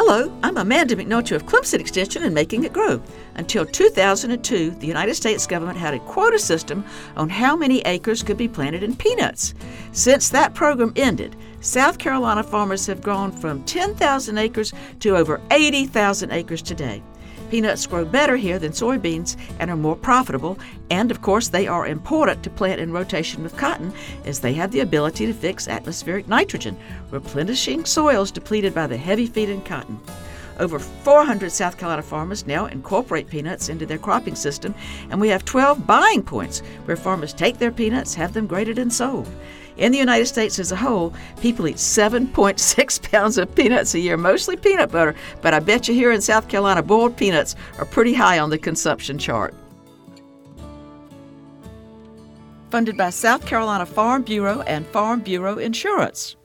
Hello, I'm Amanda McNulty of Clemson Extension and Making It Grow. Until 2002, the United States government had a quota system on how many acres could be planted in peanuts. Since that program ended, South Carolina farmers have grown from 10,000 acres to over 80,000 acres today. Peanuts grow better here than soybeans and are more profitable, and of course, they are important to plant in rotation with cotton as they have the ability to fix atmospheric nitrogen, replenishing soils depleted by the heavy feed in cotton. Over 400 South Carolina farmers now incorporate peanuts into their cropping system, and we have 12 buying points where farmers take their peanuts, have them graded, and sold. In the United States as a whole, people eat 7.6 pounds of peanuts a year, mostly peanut butter, but I bet you here in South Carolina, boiled peanuts are pretty high on the consumption chart. Funded by South Carolina Farm Bureau and Farm Bureau Insurance.